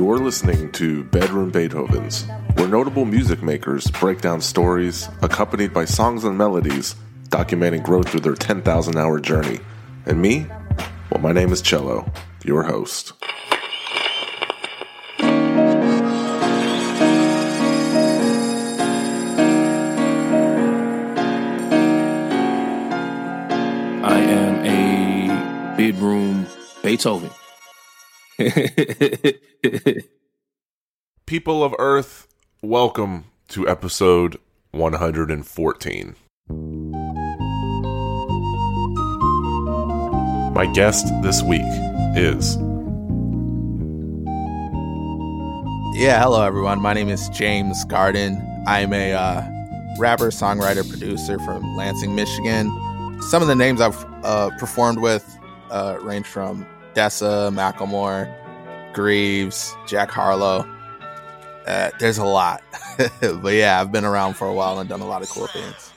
You're listening to Bedroom Beethovens, where notable music makers break down stories accompanied by songs and melodies documenting growth through their 10,000 hour journey. And me? Well, my name is Cello, your host. I am a bedroom Beethoven. People of Earth, welcome to episode 114. My guest this week is Yeah, hello everyone. My name is James Garden. I'm a uh, rapper, songwriter, producer from Lansing, Michigan. Some of the names I've uh, performed with uh, range from Dessa, Macklemore, Grieves, Jack Harlow. Uh, there's a lot, but yeah, I've been around for a while and done a lot of cool things.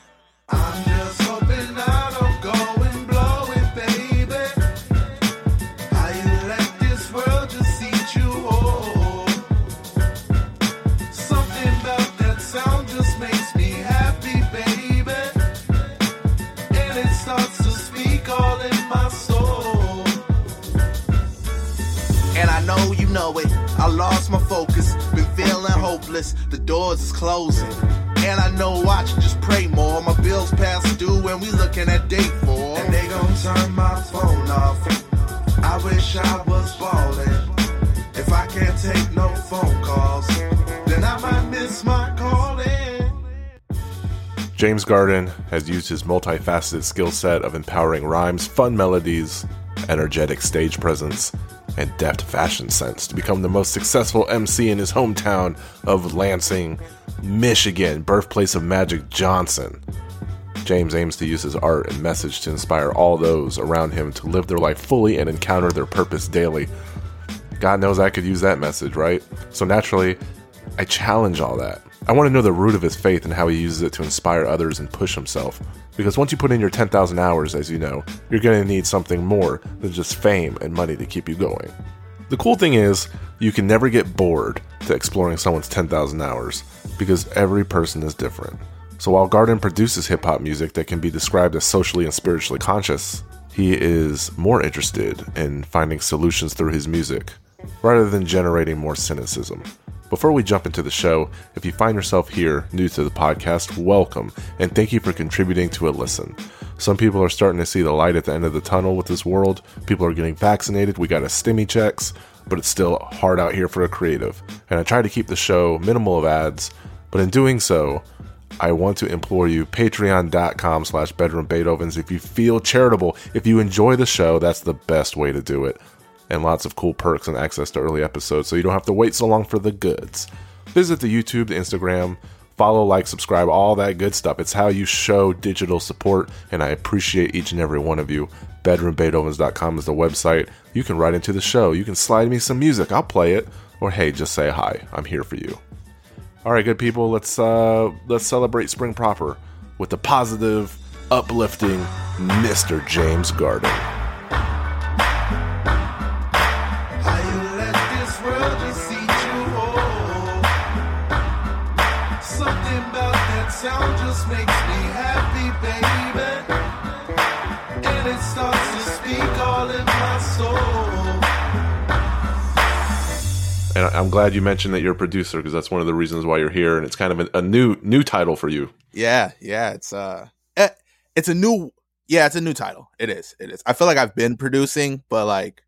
Doors is closing. And I know I just pray more. My bills past due and we looking at date for. And they gon' turn my phone off. I wish I was ballin'. If I can't take no phone calls, then I might miss my calling. James Garden has used his multifaceted skill set of empowering rhymes, fun melodies, energetic stage presence, and deft fashion sense to become the most successful MC in his hometown of Lansing, Michigan, birthplace of Magic Johnson. James aims to use his art and message to inspire all those around him to live their life fully and encounter their purpose daily. God knows I could use that message, right? So naturally, I challenge all that. I want to know the root of his faith and how he uses it to inspire others and push himself. Because once you put in your 10,000 hours, as you know, you're going to need something more than just fame and money to keep you going. The cool thing is, you can never get bored to exploring someone's 10,000 hours because every person is different. So while Garden produces hip hop music that can be described as socially and spiritually conscious, he is more interested in finding solutions through his music rather than generating more cynicism. Before we jump into the show, if you find yourself here new to the podcast, welcome and thank you for contributing to a listen. Some people are starting to see the light at the end of the tunnel with this world. People are getting vaccinated. We got a stimmy checks, but it's still hard out here for a creative. And I try to keep the show minimal of ads, but in doing so, I want to implore you, patreon.com slash bedroom Beethovens. If you feel charitable, if you enjoy the show, that's the best way to do it. And lots of cool perks and access to early episodes, so you don't have to wait so long for the goods. Visit the YouTube, the Instagram, follow, like, subscribe, all that good stuff. It's how you show digital support, and I appreciate each and every one of you. BedroomBeethovens.com is the website. You can write into the show. You can slide me some music. I'll play it. Or hey, just say hi. I'm here for you. All right, good people. Let's uh let's celebrate spring proper with the positive, uplifting Mr. James Garden. And I'm glad you mentioned that you're a producer because that's one of the reasons why you're here, and it's kind of a, a new new title for you. Yeah, yeah, it's uh, eh, it's a new, yeah, it's a new title. It is, it is. I feel like I've been producing, but like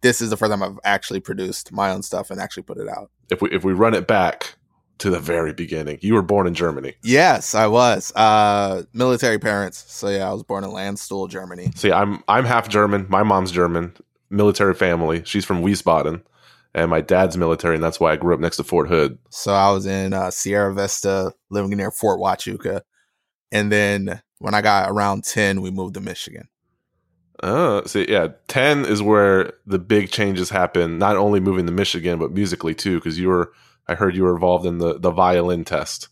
this is the first time I've actually produced my own stuff and actually put it out. If we if we run it back to the very beginning, you were born in Germany. Yes, I was. Uh military parents. So yeah, I was born in Landstuhl, Germany. See, I'm I'm half German. My mom's German, military family. She's from Wiesbaden, and my dad's military, and that's why I grew up next to Fort Hood. So I was in uh, Sierra Vista, living near Fort Huachuca. And then when I got around 10, we moved to Michigan. Oh, see, yeah, ten is where the big changes happen. Not only moving to Michigan, but musically too, because you were. I heard you were involved in the the violin test.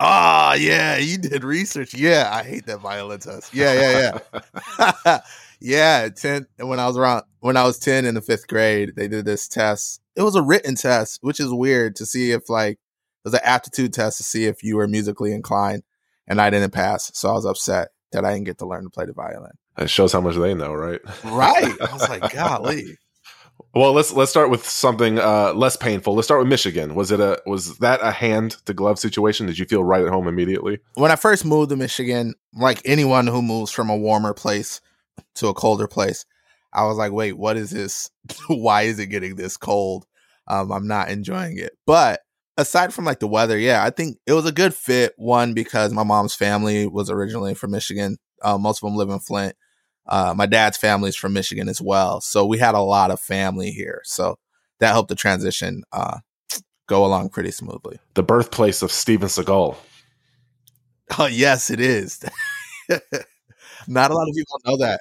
Ah, yeah, you did research. Yeah, I hate that violin test. Yeah, yeah, yeah. Yeah, ten. When I was around, when I was ten in the fifth grade, they did this test. It was a written test, which is weird to see if like it was an aptitude test to see if you were musically inclined, and I didn't pass. So I was upset that I didn't get to learn to play the violin. It shows how much they know, right? Right. I was like, golly. Well, let's let's start with something uh, less painful. Let's start with Michigan. Was it a was that a hand to glove situation? Did you feel right at home immediately? When I first moved to Michigan, like anyone who moves from a warmer place to a colder place, I was like, wait, what is this? Why is it getting this cold? Um, I'm not enjoying it. But aside from like the weather, yeah, I think it was a good fit. One because my mom's family was originally from Michigan. Uh, most of them live in Flint. Uh, my dad's family is from Michigan as well, so we had a lot of family here. So that helped the transition uh, go along pretty smoothly. The birthplace of Steven Seagal. Oh yes, it is. not a lot of people know that.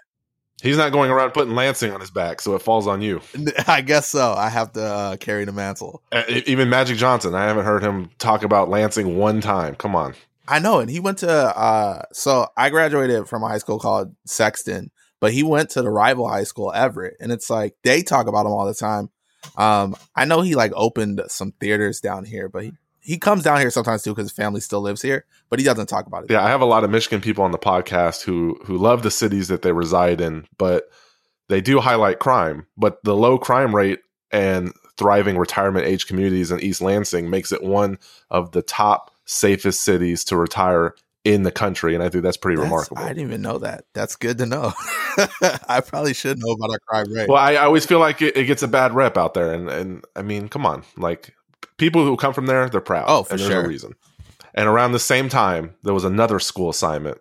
He's not going around putting Lansing on his back, so it falls on you. I guess so. I have to uh, carry the mantle. Uh, even Magic Johnson, I haven't heard him talk about Lansing one time. Come on. I know, and he went to. uh So I graduated from a high school called Sexton, but he went to the rival high school, Everett, and it's like they talk about him all the time. Um, I know he like opened some theaters down here, but he, he comes down here sometimes too because his family still lives here, but he doesn't talk about it. Yeah, I have a lot of Michigan people on the podcast who who love the cities that they reside in, but they do highlight crime. But the low crime rate and thriving retirement age communities in East Lansing makes it one of the top safest cities to retire in the country, and I think that's pretty That's- remarkable. I didn't even know that. That's good to know. I probably should know about our crime rate. Well, I, I always feel like it, it gets a bad rep out there, and and I mean, come on, like people who come from there, they're proud. Oh, for and there's sure. a reason. And around the same time, there was another school assignment,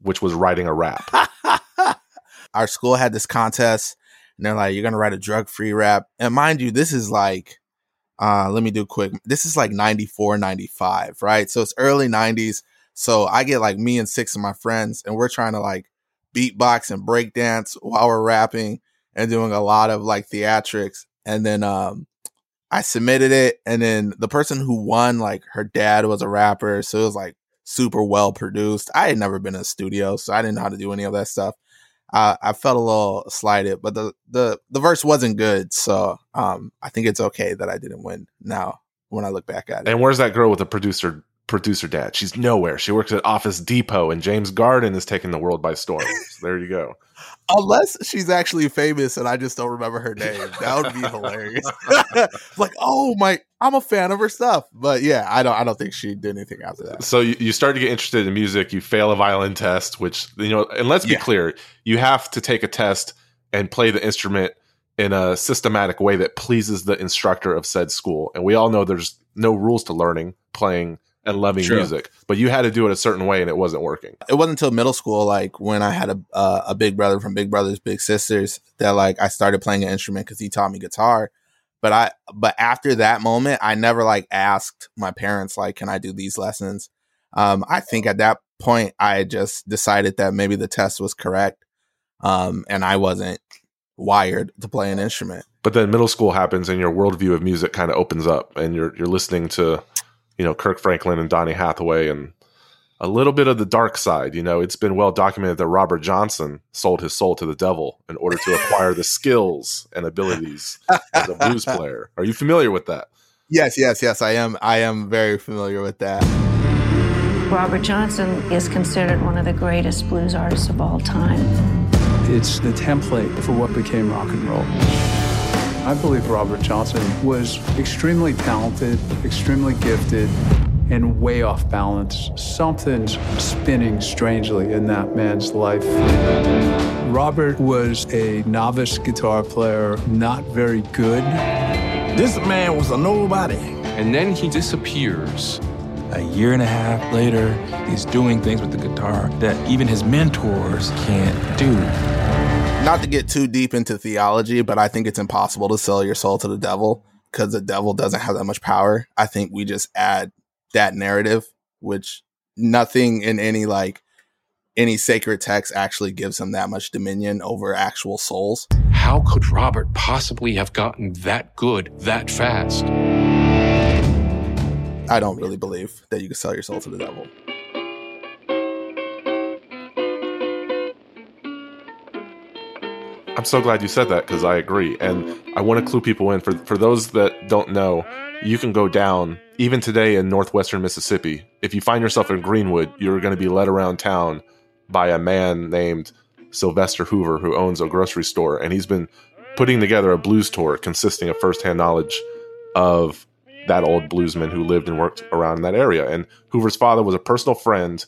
which was writing a rap. our school had this contest and they're like, you're going to write a drug free rap. And mind you, this is like, uh, let me do quick. This is like 94, 95, right? So it's early 90s. So I get like me and six of my friends and we're trying to like beatbox and break dance while we're rapping and doing a lot of like theatrics. And then, um, I submitted it and then the person who won, like her dad was a rapper. So it was like super well produced. I had never been in a studio, so I didn't know how to do any of that stuff. Uh, I felt a little slighted, but the, the, the verse wasn't good. So, um, I think it's okay that I didn't win now when I look back at it. and where's that girl with the producer producer dad? She's nowhere. She works at Office Depot, and James Garden is taking the world by storm. so there you go. Unless she's actually famous and I just don't remember her name. That would be hilarious. like, oh my, I'm a fan of her stuff. But yeah, I don't, I don't think she did anything after that. So you, you start to get interested in music. You fail a violin test, which you know. And let's be Yeah. clear, you have to take a test and play the instrument in a systematic way that pleases the instructor of said school. And we all know there's no rules to learning, playing, and loving True. music. But you had to do it a certain way, and it wasn't working. it wasn't until middle school, like when I had a uh, a big brother from Big Brothers Big Sisters, that like I started playing an instrument because he taught me guitar. But I but after that moment, I never like asked my parents like, "Can I do these lessons?" Um, I think at that point, I just decided that maybe the test was correct, um, and I wasn't wired to play an instrument. But then middle school happens, and your worldview of music kind of opens up, and you're you're listening to, you know, Kirk Franklin and Donny Hathaway, and a little bit of the dark side. You know, it's been well documented that Robert Johnson sold his soul to the devil in order to acquire the skills and abilities as a blues player. Are you familiar with that? Yes, yes, yes. I am. I am very familiar with that. Robert Johnson is considered one of the greatest blues artists of all time. It's the template for what became rock and roll. I believe Robert Johnson was extremely talented, extremely gifted, and way off balance. Something's spinning strangely in that man's life. Robert was a novice guitar player, not very good. This man was a nobody. And then he disappears. A year and a half later, he's doing things with the guitar that even his mentors can't do. Not to get too deep into theology, but I think it's impossible to sell your soul to the devil because the devil doesn't have that much power. I think we just add that narrative, which nothing in any like any sacred text actually gives him that much dominion over actual souls. How could Robert possibly have gotten that good that fast? I don't really believe that you can sell your soul to the devil. I'm so glad you said that because I agree. And I want to clue people in. For, for those that don't know, you can go down, even today in northwestern Mississippi. If you find yourself in Greenwood, you're going to be led around town by a man named Sylvester Hoover, who owns a grocery store. And he's been putting together a blues tour consisting of firsthand knowledge of that old bluesman who lived and worked around that area. And Hoover's father was a personal friend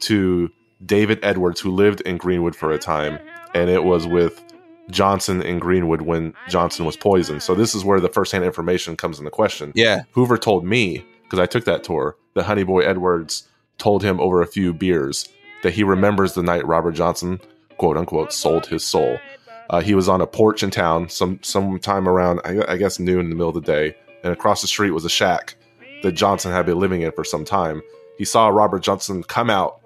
to David Edwards, who lived in Greenwood for a time. And it was with Johnson and Greenwood when Johnson was poisoned. So this is where the firsthand information comes into question. Yeah. Hoover told me, because I took that tour, that Honeyboy Edwards told him over a few beers that he remembers the night Robert Johnson, quote unquote, sold his soul. Uh, he was on a porch in town some sometime around, I, I guess, noon in the middle of the day, and across the street was a shack that Johnson had been living in for some time. He saw Robert Johnson come out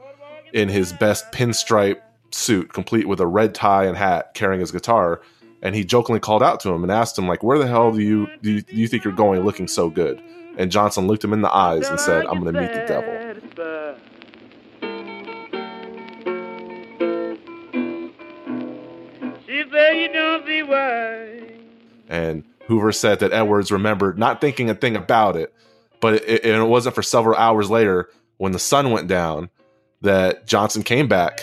in his best pinstripe suit, complete with a red tie and hat, carrying his guitar, and he jokingly called out to him and asked him, like, "Where the hell do you do you, do you think you're going, looking so good?" And Johnson looked him in the eyes and said, "I'm going to meet the devil." And Hoover said that Edwards remembered not thinking a thing about it, but it, and it wasn't for several hours later when the sun went down that Johnson came back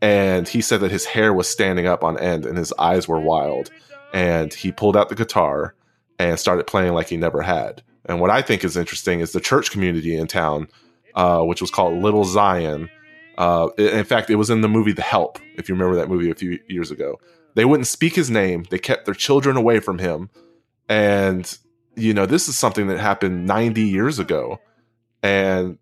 and he said that his hair was standing up on end and his eyes were wild. And he pulled out the guitar and started playing like he never had. And what I think is interesting is the church community in town, uh, which was called Little Zion. Uh, in fact, it was in the movie The Help, if you remember that movie a few years ago. They wouldn't speak his name. They kept their children away from him. And, you know, this is something that happened 90 years ago. And,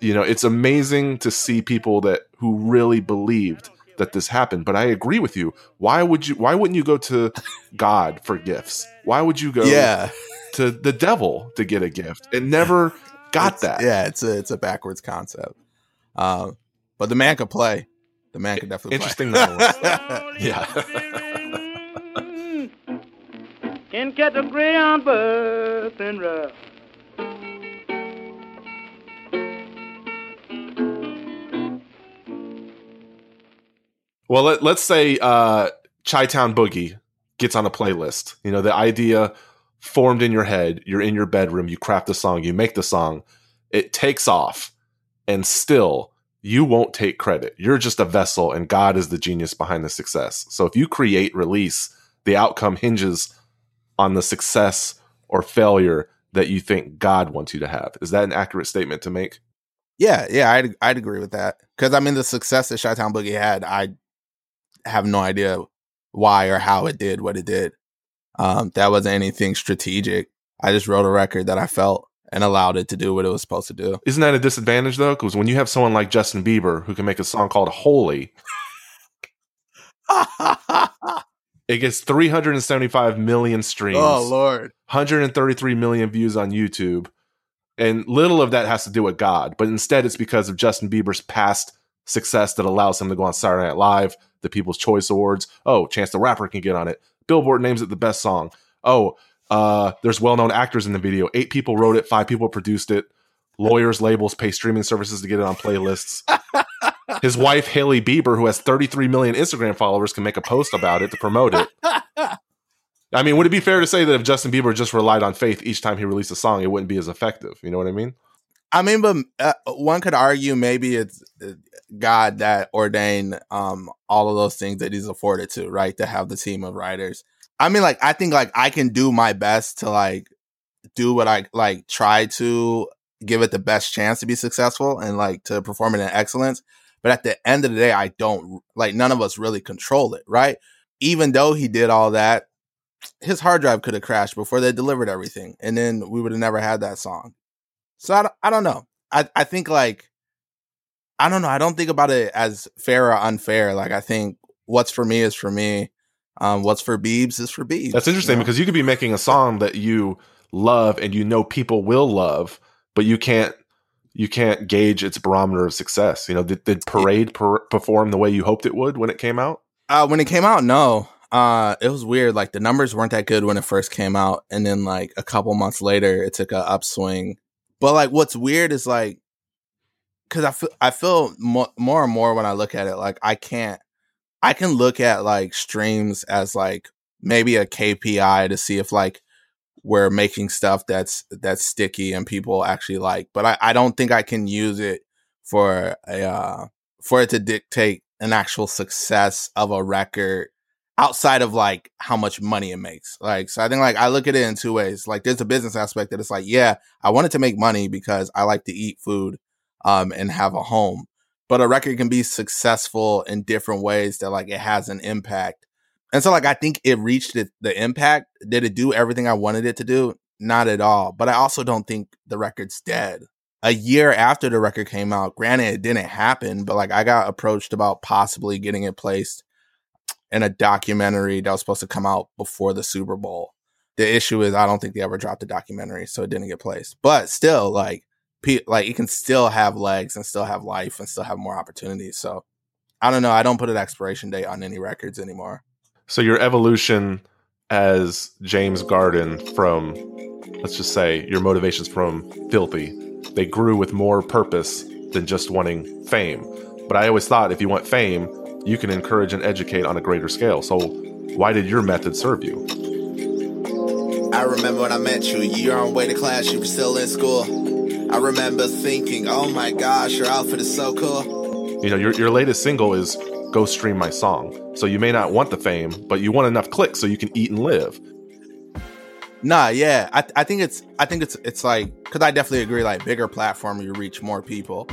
you know, it's amazing to see people that who really believed that this happened. But I agree with you. Why would you why wouldn't you go to God for gifts? Why would you go Yeah. to the devil to get a gift? It never got It's- that. Yeah, it's a it's a backwards concept. Um, but the man could play. The man could definitely Interesting play. nonetheless, Yeah. Can catch a greyhound bus and rough. Well, let, let's say uh, Chi Town Boogie gets on a playlist. You know, the idea formed in your head. You're in your bedroom. You craft the song. You make the song. It takes off, and still you won't take credit. You're just a vessel, and God is the genius behind the success. So if you create, release, the outcome hinges on the success or failure that you think God wants you to have. Is that an accurate statement to make? Yeah, yeah, I'd I'd agree with that. Because I mean, the success that Chitown Boogie had, I have no idea why or how it did what it did. Um, that wasn't anything strategic. I just wrote a record that I felt and allowed it to do what it was supposed to do. Isn't that a disadvantage though? Because when you have someone like Justin Bieber who can make a song called "Holy," it gets 375 million streams, oh Lord, 133 million views on YouTube, and little of that has to do with God, but instead it's because of Justin Bieber's past success that allows him to go on Saturday Night Live, the People's Choice Awards. Oh, Chance the Rapper can get on it. Billboard names it the best song. Oh, uh, there's well-known actors in the video. Eight people wrote it, five people produced it. Lawyers, labels pay streaming services to get it on playlists. His wife Hailey Bieber, who has 33 million Instagram followers, can make a post about it to promote it. I mean, would it be fair to say that if Justin Bieber just relied on faith each time he released a song, it wouldn't be as effective? You know what I mean? I mean, but uh, one could argue maybe it's uh, God that ordained um, all of those things that He's afforded to, right? To have the team of writers. I mean, like I think like I can do my best to like do what I like try to give it the best chance to be successful and like to perform it in excellence. But at the end of the day, I don't like none of us really control it, right? Even though he did all that, his hard drive could have crashed before they delivered everything, and then we would have never had that song. So I don't, I don't know. I, I think like I don't know. I don't think about it as fair or unfair. Like I think what's for me is for me. Um, what's for Beebs is for Beebs. That's interesting you know? because you could be making a song that you love and you know people will love, but you can't you can't gauge its barometer of success. You know, did, did Parade per- perform the way you hoped it would when it came out? Uh, when it came out, no. Uh, it was weird. Like the numbers weren't that good when it first came out, and then like a couple months later, it took a upswing. But like, what's weird is like, because I feel I feel mo- more and more when I look at it, like I can't I can look at like streams as like maybe a KPI to see if like we're making stuff that's that's sticky and people actually like. But I, I don't think I can use it for a uh, for it to dictate an actual success of a record outside of like how much money it makes. Like, so I think like I look at it in two ways. Like, there's a business aspect that it's like, yeah, I wanted to make money because I like to eat food, um, and have a home. But a record can be successful in different ways that like it has an impact. And so like I think it reached it, the impact. Did it do everything I wanted it to do? Not at all. But I also don't think the record's dead. A year after the record came out, granted it didn't happen, but like I got approached about possibly getting it placed in a documentary that was supposed to come out before the Super Bowl. The issue is I don't think they ever dropped the documentary, so it didn't get placed. But still, like, pe- like it can still have legs and still have life and still have more opportunities. So I don't know. I don't put an expiration date on any records anymore. So your evolution as James Garden from, let's just say, your motivations from Filthy, they grew with more purpose than just wanting fame. But I always thought if you want fame, you can encourage and educate on a greater scale. So, why did your method serve you? I remember when I met you, you were on way to class, you were still in school. I remember thinking, oh my gosh, your outfit is so cool. You know, your, your latest single is Go Stream My Song. So, you may not want the fame, but you want enough clicks so you can eat and live. Nah, yeah, I, I think it's I think it's it's like because I definitely agree. Like bigger platform, you reach more people,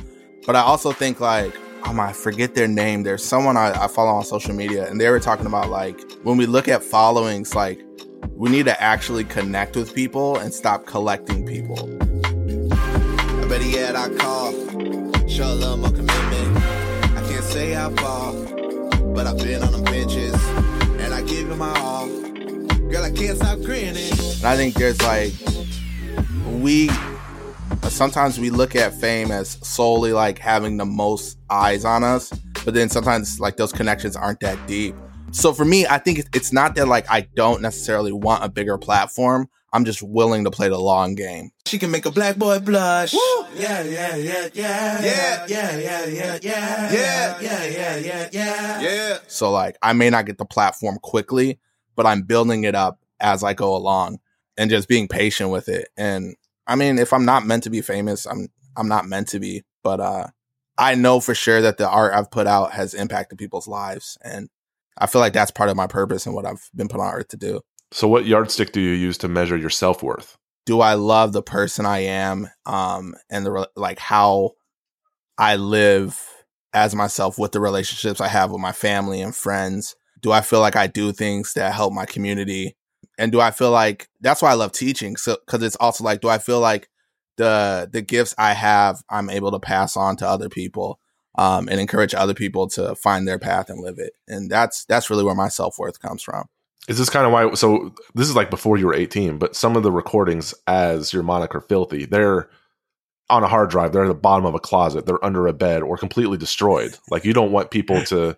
but I also think like um, I forget their name. There's someone I, I follow on social media, and they were talking about like when we look at followings, like we need to actually connect with people and stop collecting people. I bet better yet I call, show a little more commitment. I can't say how far, but I've been on the benches, and I give you my all. Girl, I can't stop grinning. And I think there's like we sometimes we look at fame as solely like having the most eyes on us, but then sometimes like those connections aren't that deep. So for me, I think it's not that like I don't necessarily want a bigger platform. I'm just willing to play the long game. She can make a black boy blush. Woo! Yeah, yeah, yeah, yeah, yeah, yeah, yeah, yeah, yeah, yeah, yeah, yeah, yeah, yeah, yeah. So like I may not get the platform quickly, but I'm building it up as I go along and just being patient with it. And I mean, if I'm not meant to be famous, I'm I'm not meant to be. But uh, I know for sure that the art I've put out has impacted people's lives, and I feel like that's part of my purpose and what I've been put on earth to do. So, what yardstick do you use to measure your self worth? Do I love the person I am, um, and the like how I live as myself with the relationships I have with my family and friends? Do I feel like I do things that help my community and do I feel like that's why I love teaching? So because it's also like, do I feel like the the gifts I have, I'm able to pass on to other people, um, and encourage other people to find their path and live it. And that's that's really where my self worth comes from. Is this kind of why? So this is like before you were 18, but some of the recordings as your moniker Filthy, they're on a hard drive. They're at the bottom of a closet. They're under a bed or completely destroyed. Like you don't want people to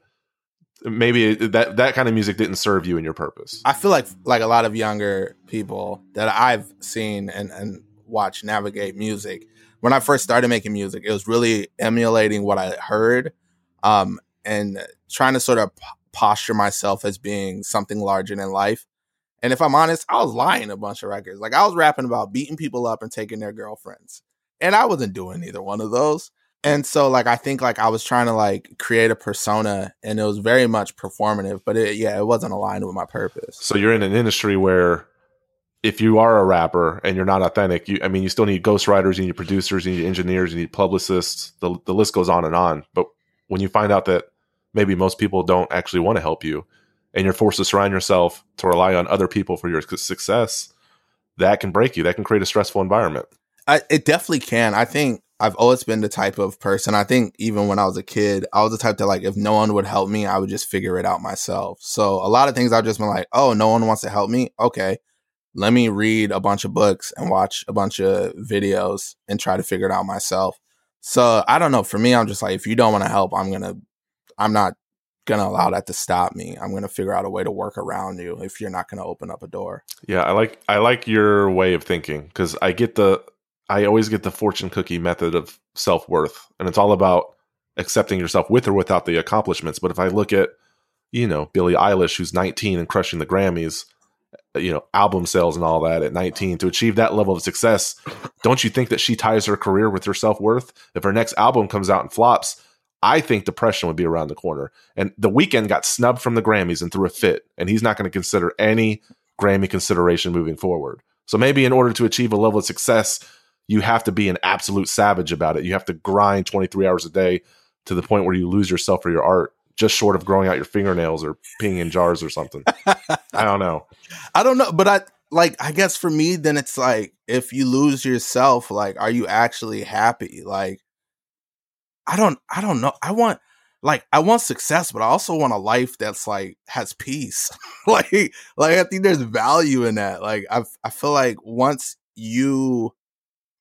maybe that that kind of music didn't serve you and your purpose. I feel like like a lot of younger people that I've seen and and watched navigate music. When I first started making music, it was really emulating what I heard, um, and trying to sort of posture myself as being something larger than life. And if I'm honest, I was lying a bunch of records. Like I was rapping about beating people up and taking their girlfriends, and I wasn't doing either one of those. And so like I think like I was trying to like create a persona and it was very much performative, but it yeah, it wasn't aligned with my purpose. So you're in an industry where if you are a rapper and you're not authentic, you I mean you still need ghostwriters, you need producers, you need engineers, you need publicists, the the list goes on and on. But when you find out that maybe most people don't actually want to help you and you're forced to surround yourself to rely on other people for your success, that can break you. That can create a stressful environment. I, it definitely can. I think I've always been the type of person. I think even when I was a kid, I was the type that like if no one would help me, I would just figure it out myself. So a lot of things I've just been like, oh, no one wants to help me. Okay, let me read a bunch of books and watch a bunch of videos and try to figure it out myself. So I don't know. For me, I'm just like, if you don't want to help, I'm gonna, I'm not gonna allow that to stop me. I'm gonna figure out a way to work around you if you're not gonna open up a door. Yeah, I like I like your way of thinking because I get the I always get the fortune cookie method of self worth, and it's all about accepting yourself with or without the accomplishments. But if I look at you know, Billie Eilish, who's 19 and crushing the Grammys, uh, you know, album sales and all that at 19 to achieve that level of success. Don't you think that she ties her career with her self worth? If her next album comes out and flops, I think depression would be around the corner. And the Weeknd got snubbed from the Grammys and threw a fit, and he's not going to consider any Grammy consideration moving forward. So maybe in order to achieve a level of success, you have to be an absolute savage about it. You have to grind 23 hours a day to the point where you lose yourself for your art, just short of growing out your fingernails or peeing in jars or something. I don't know. I don't know, but I like I guess for me then it's like if you lose yourself, like are you actually happy? Like I don't I don't know. I want like I want success, but I also want a life that's like has peace. like like I think there's value in that. Like I I feel like once you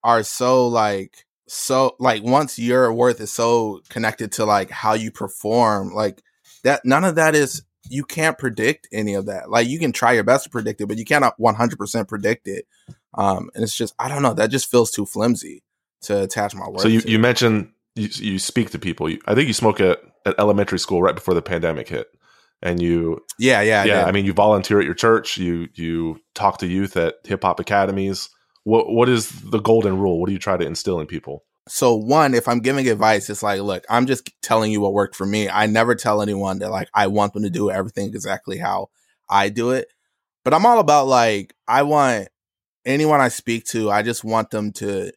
are so like so like once your worth is so connected to like how you perform, like that none of that is you can't predict any of that. Like you can try your best to predict it, but you cannot 100% predict it. Um and it's just I don't know, that just feels too flimsy to attach my worth. So you, to. you mentioned you, you speak to people. You, I think you spoke at, at elementary school right before the pandemic hit, and you yeah yeah yeah. I, I mean, you volunteer at your church. You you talk to youth at hip hop academies. What what is the golden rule? What do you try to instill in people? So one, if I'm giving advice, it's like, look, I'm just telling you what worked for me. I never tell anyone that like I want them to do everything exactly how I do it. But I'm all about like I want anyone I speak to, I just want them to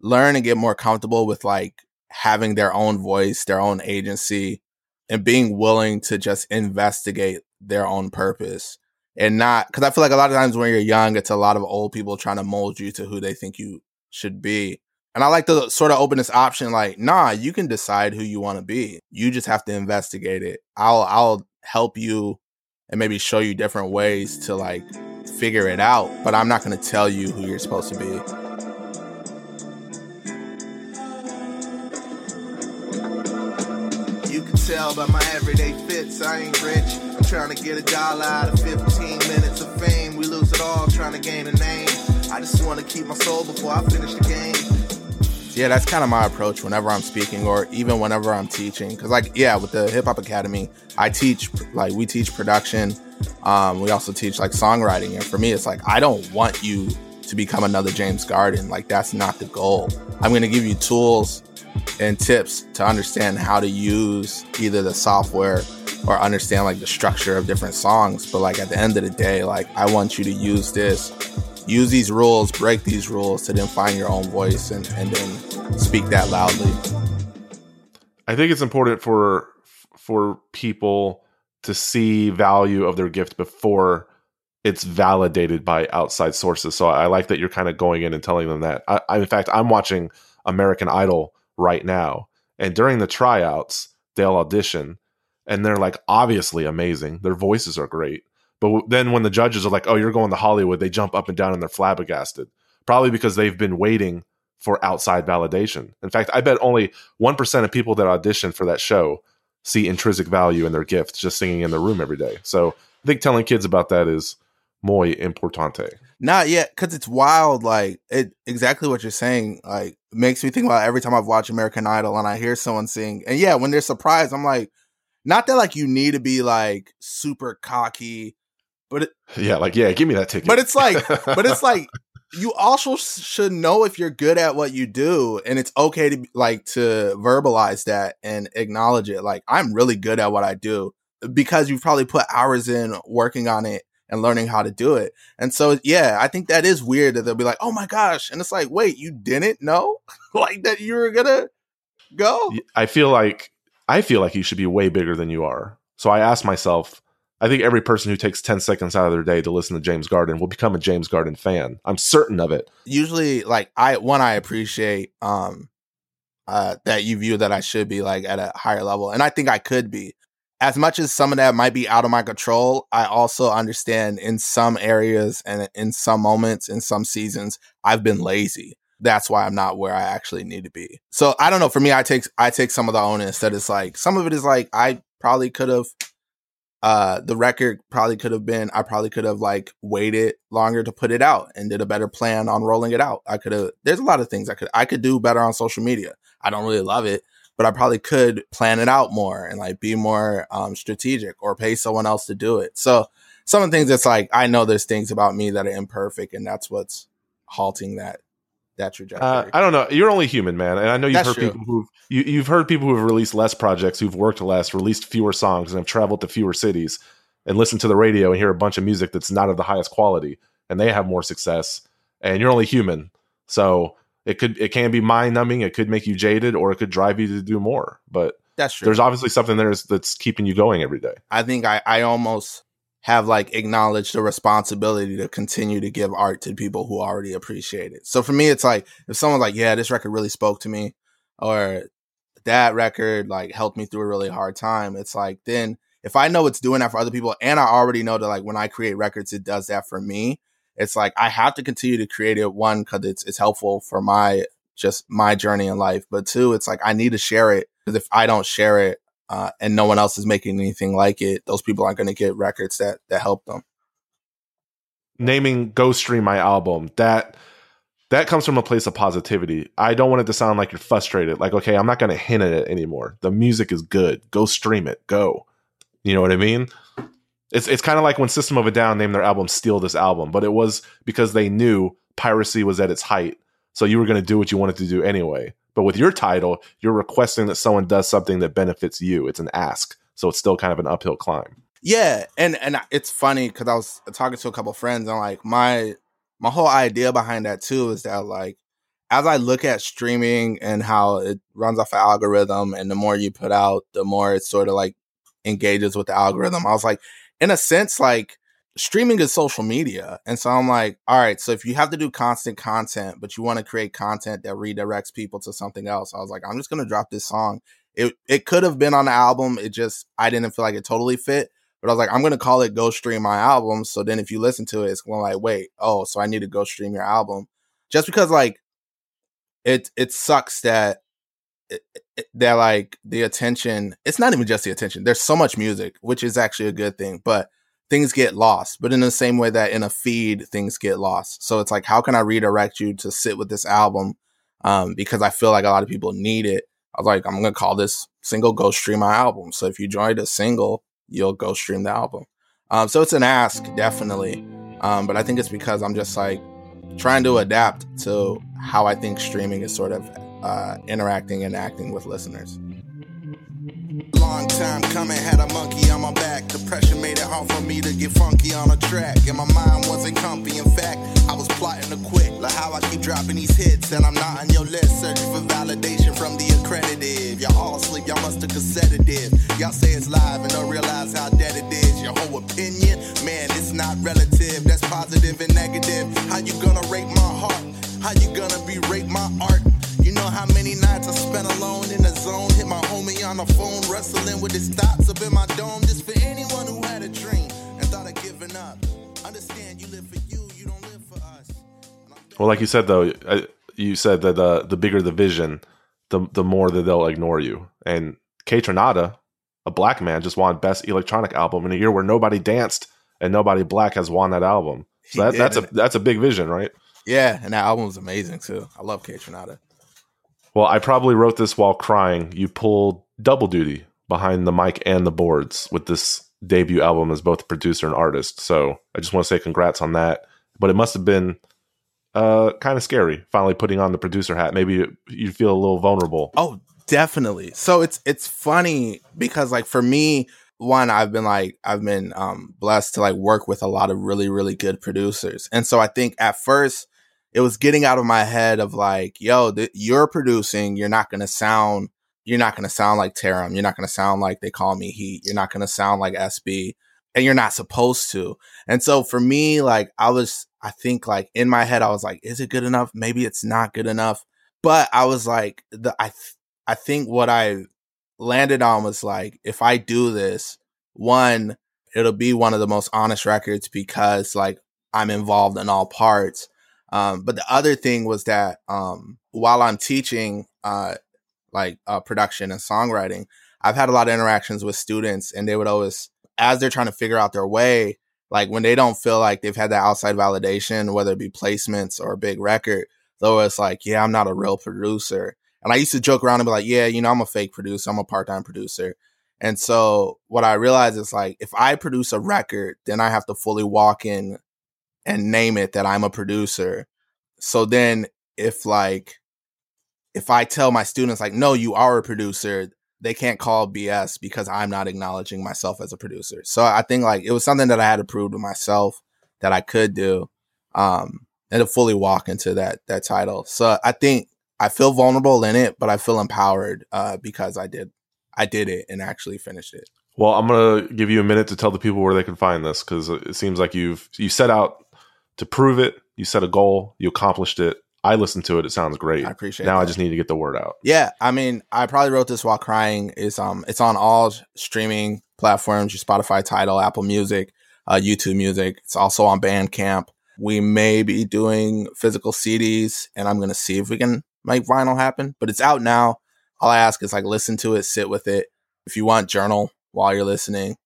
learn and get more comfortable with like having their own voice, their own agency, and being willing to just investigate their own purpose and not because I feel like a lot of times when you're young, it's a lot of old people trying to mold you to who they think you should be. And I like to sort of open this option like, nah, you can decide who you want to be. You just have to investigate it. I'll I'll help you and maybe show you different ways to like figure it out, but I'm not to tell you who you're supposed to be. You can tell by my everyday fits, I ain't rich. I'm trying to get a dollar out of 15 minutes of fame. Trying to gain a name. I just want to keep my soul before I finish the game. Yeah, that's kind of my approach whenever I'm speaking or even whenever I'm teaching. Cause like, yeah, with the Hip Hop Academy, I teach, like, we teach production. Um, we also teach like songwriting. And for me, it's like, I don't want you to become another James Garden. Like, that's not the goal. I'm going to give you tools and tips to understand how to use either the software or understand like the structure of different songs. But like at the end of the day, like I want you to use this, use these rules, break these rules to then find your own voice and, and then speak that loudly. I think it's important for for people to see value of their gift before it's validated by outside sources. So I like that you're kind of going in and telling them that. I, I in fact, I'm watching American Idol right now. And during the tryouts, they'll audition and they're like obviously amazing. Their voices are great. But then when the judges are like, oh, you're going to Hollywood, they jump up and down and they're flabbergasted. Probably because they've been waiting for outside validation. In fact, I bet only 1% of people that audition for that show see intrinsic value in their gift just singing in the room every day. So I think telling kids about that is muy importante. Not yet, because it's wild. Like it, exactly what you're saying. Like makes me think about every time I've watched American Idol and I hear someone sing, and yeah, when they're surprised, I'm like, not that like you need to be like super cocky, but it, yeah, like yeah, give me that ticket. But it's like, but it's like you also should know if you're good at what you do, and it's okay to like to verbalize that and acknowledge it. Like I'm really good at what I do because you've probably put hours in working on it and learning how to do it. And so, yeah, I think that is weird that they'll be like, oh my gosh. And it's like, wait, you didn't know like that you were going to go? I feel like, I feel like you should be way bigger than you are. So I ask myself, I think every person who takes 10 seconds out of their day to listen to James Garden will become a James Garden fan. I'm certain of it. Usually, like, I, one, I appreciate, um, uh, that you view that I should be like at a higher level. And I think I could be as much as some of that might be out of my control, I also understand in some areas and in some moments, in some seasons, I've been lazy. That's why I'm not where I actually need to be. So I don't know. For me, I take I take some of the onus that it's like some of it is like I probably could have uh the record probably could have been I probably could have like waited longer to put it out and did a better plan on rolling it out. I could have there's a lot of things I could I could do better on social media. I don't really love it. But I probably could plan it out more and like be more um, strategic or pay someone else to do it. So some of the things that's like I know there's things about me that are imperfect, and that's what's halting that that trajectory. Uh, I don't know. You're only human, man, and I know you've That's heard true. people who've you, you've heard people who've released less projects, who've worked less, released fewer songs, and have traveled to fewer cities, and listened to the radio and hear a bunch of music that's not of the highest quality, and they have more success. And you're only human, so it could it can be mind numbing. It could make you jaded, or it could drive you to do more. But that's true. there's obviously something there that's keeping you going every day. I think I, I almost have like acknowledged the responsibility to continue to give art to people who already appreciate it. So for me, it's like if someone's like, yeah, this record really spoke to me, or that record like helped me through a really hard time, it's like then if I know it's doing that for other people, and I already know that like when I create records, it does that for me. It's like I have to continue to create it. One, because it's it's helpful for my just my journey in life, but two, it's like I need to share it because if I don't share it, uh, and no one else is making anything like it, those people aren't going to get records that that help them. naming Go Stream my album, that that comes from a place of positivity. I don't want it to sound like you're frustrated. Like, okay, I'm not going to hint at it anymore. The music is good. Go stream it. Go. You know what I mean? It's it's kind of like when System of a Down named their album "Steal This Album," but it was because they knew piracy was at its height. So you were going to do what you wanted to do anyway. But with your title, you're requesting that someone does something that benefits you. It's an ask. So it's still kind of an uphill climb. Yeah, and and it's funny because I was talking to a couple friends and like my my whole idea behind that too is that like as I look at streaming and how it runs off an algorithm, and the more you put out, the more it sort of like engages with the algorithm. I was like, in a sense, like streaming is social media. And so I'm like, all right, so if you have to do constant content, but you want to create content that redirects people to something else, I was like, I'm just gonna drop this song. It it could have been on the album. It just I didn't feel like it totally fit. But I was like, I'm gonna call it Go Stream My Album. So then if you listen to it, it's going like, wait, oh, so I need to go stream your album. Just because like it it sucks that that like the attention it's not even just the attention there's so much music which is actually a good thing but things get lost but in the same way that in a feed things get lost. So it's like how can i redirect you to sit with this album um, because i feel like a lot of people need it? I was like i'm gonna call this single go stream my album. So if you joined a single you'll go stream the album. Um, so it's an ask definitely um, but i think it's because i'm just like trying to adapt to how i think streaming is sort of uh, interacting and acting with listeners Long time coming, had a monkey on my back. Depression made it hard for me to get funky on a track. And my mind wasn't comfy. In fact, I was plotting to quit. Like how I keep dropping these hits, and I'm not on your list. Searching for validation from the accredited. Y'all all asleep, y'all must have. Y'all say it's live and don't realize how dead it is. Your whole opinion, man, it's not relative. That's positive and negative. How you gonna my heart? How you gonna my art? You know how many nights I spent alone in the zone, hit my homie on the phone, wrestling with his thoughts up in my dome. Just for anyone who had a dream and thought of giving up. Understand, you live for you, you don't live for us. Well, like you said though, uh, you said that the the bigger the vision, the the more that they'll ignore you. And Kaytranada, a black man, just won best electronic album in a year where nobody danced and nobody black has won that album. So that, that's a that's a big vision, right? Yeah, and that album was amazing too. I love Kaytranada. Well, I probably wrote this while crying. You pulled double duty behind the mic and the boards with this debut album as both producer and artist. So I just want to say congrats on that. But it must have been uh, kind of scary finally putting on the producer hat. Maybe you feel a little vulnerable. Oh, definitely. So it's it's funny because like for me, one, I've been like I've been um blessed to like work with a lot of really, really good producers. And so I think at first it was getting out of my head of like, yo, th- you're producing, you're not gonna sound you're not gonna sound like Tarum, you're not gonna sound like they call me Heat, you're not gonna sound like SB, and you're not supposed to. And so for me, like I was I think like in my head, I was like, is it good enough? Maybe it's not good enough. But I was like, the I th- I think what I landed on was like, if I do this, one, it'll be one of the most honest records because like I'm involved in all parts. Um, but the other thing was that um, while I'm teaching uh, like uh, production and songwriting, I've had a lot of interactions with students, and they would always, as they're trying to figure out their way, like when they don't feel like they've had that outside validation, whether it be placements or a big record, though it's like, yeah, I'm not a real producer. And I used to joke around and be like, yeah, you know, I'm a fake producer. I'm a part time producer. And so what I realized is like, if I produce a record, then I have to fully walk in and name it that I'm a producer. So then if like, if I tell my students like, no, you are a producer, they can't call BS because I'm not acknowledging myself as a producer. So I think like it was something that I had to prove to myself that I could do. Um, and to fully walk into that that title. So I think I feel vulnerable in it, but I feel empowered uh, because I did I did it and actually finished it. Well, I'm gonna give you a minute to tell the people where they can find this because it seems like you've you set out to prove it. You set a goal, you accomplished it. I listened to it; it sounds great. I appreciate. Now that. I just need to get the word out. Yeah, I mean, I probably wrote this while crying. Is um, it's on all streaming platforms: your Spotify, Tidal, Apple Music, uh, YouTube Music. It's also on Bandcamp. We may be doing physical CDs, and I'm gonna see if we can make vinyl happen. But it's out now. All I ask is like listen to it, sit with it. If you want, journal while you're listening.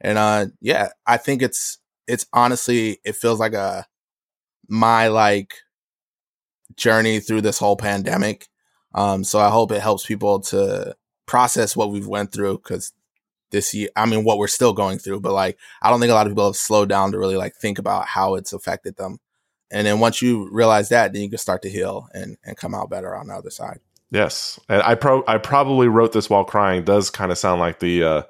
And uh, yeah, I think it's it's honestly it feels like a my like journey through this whole pandemic. Um, so I hope it helps people to process what we've went through because this year, I mean, what we're still going through, but like, I don't think a lot of people have slowed down to really like think about how it's affected them. And then once you realize that, then you can start to heal and, and come out better on the other side. Yes, and I pro I probably wrote this while crying. Does kind of sound like the uh,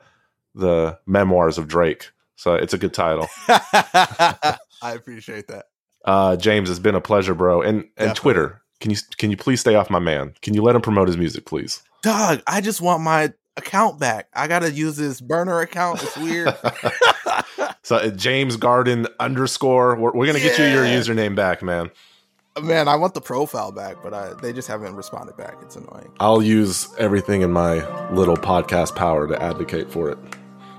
the memoirs of Drake. So it's a good title. I appreciate that. Uh, James, it's been a pleasure, bro. And and Definitely. Twitter, can you can you please stay off my man? Can you let him promote his music, please? Doug, I just want my account back. I gotta use this burner account. It's weird. So uh, James Garden underscore. We're, we're gonna get you your username back, man. Man, I want the profile back, but I, they just haven't responded back. It's annoying. I'll use everything in my little podcast power to advocate for it.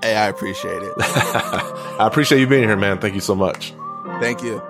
Hey, I appreciate it. I appreciate you being here, man. Thank you so much. Thank you.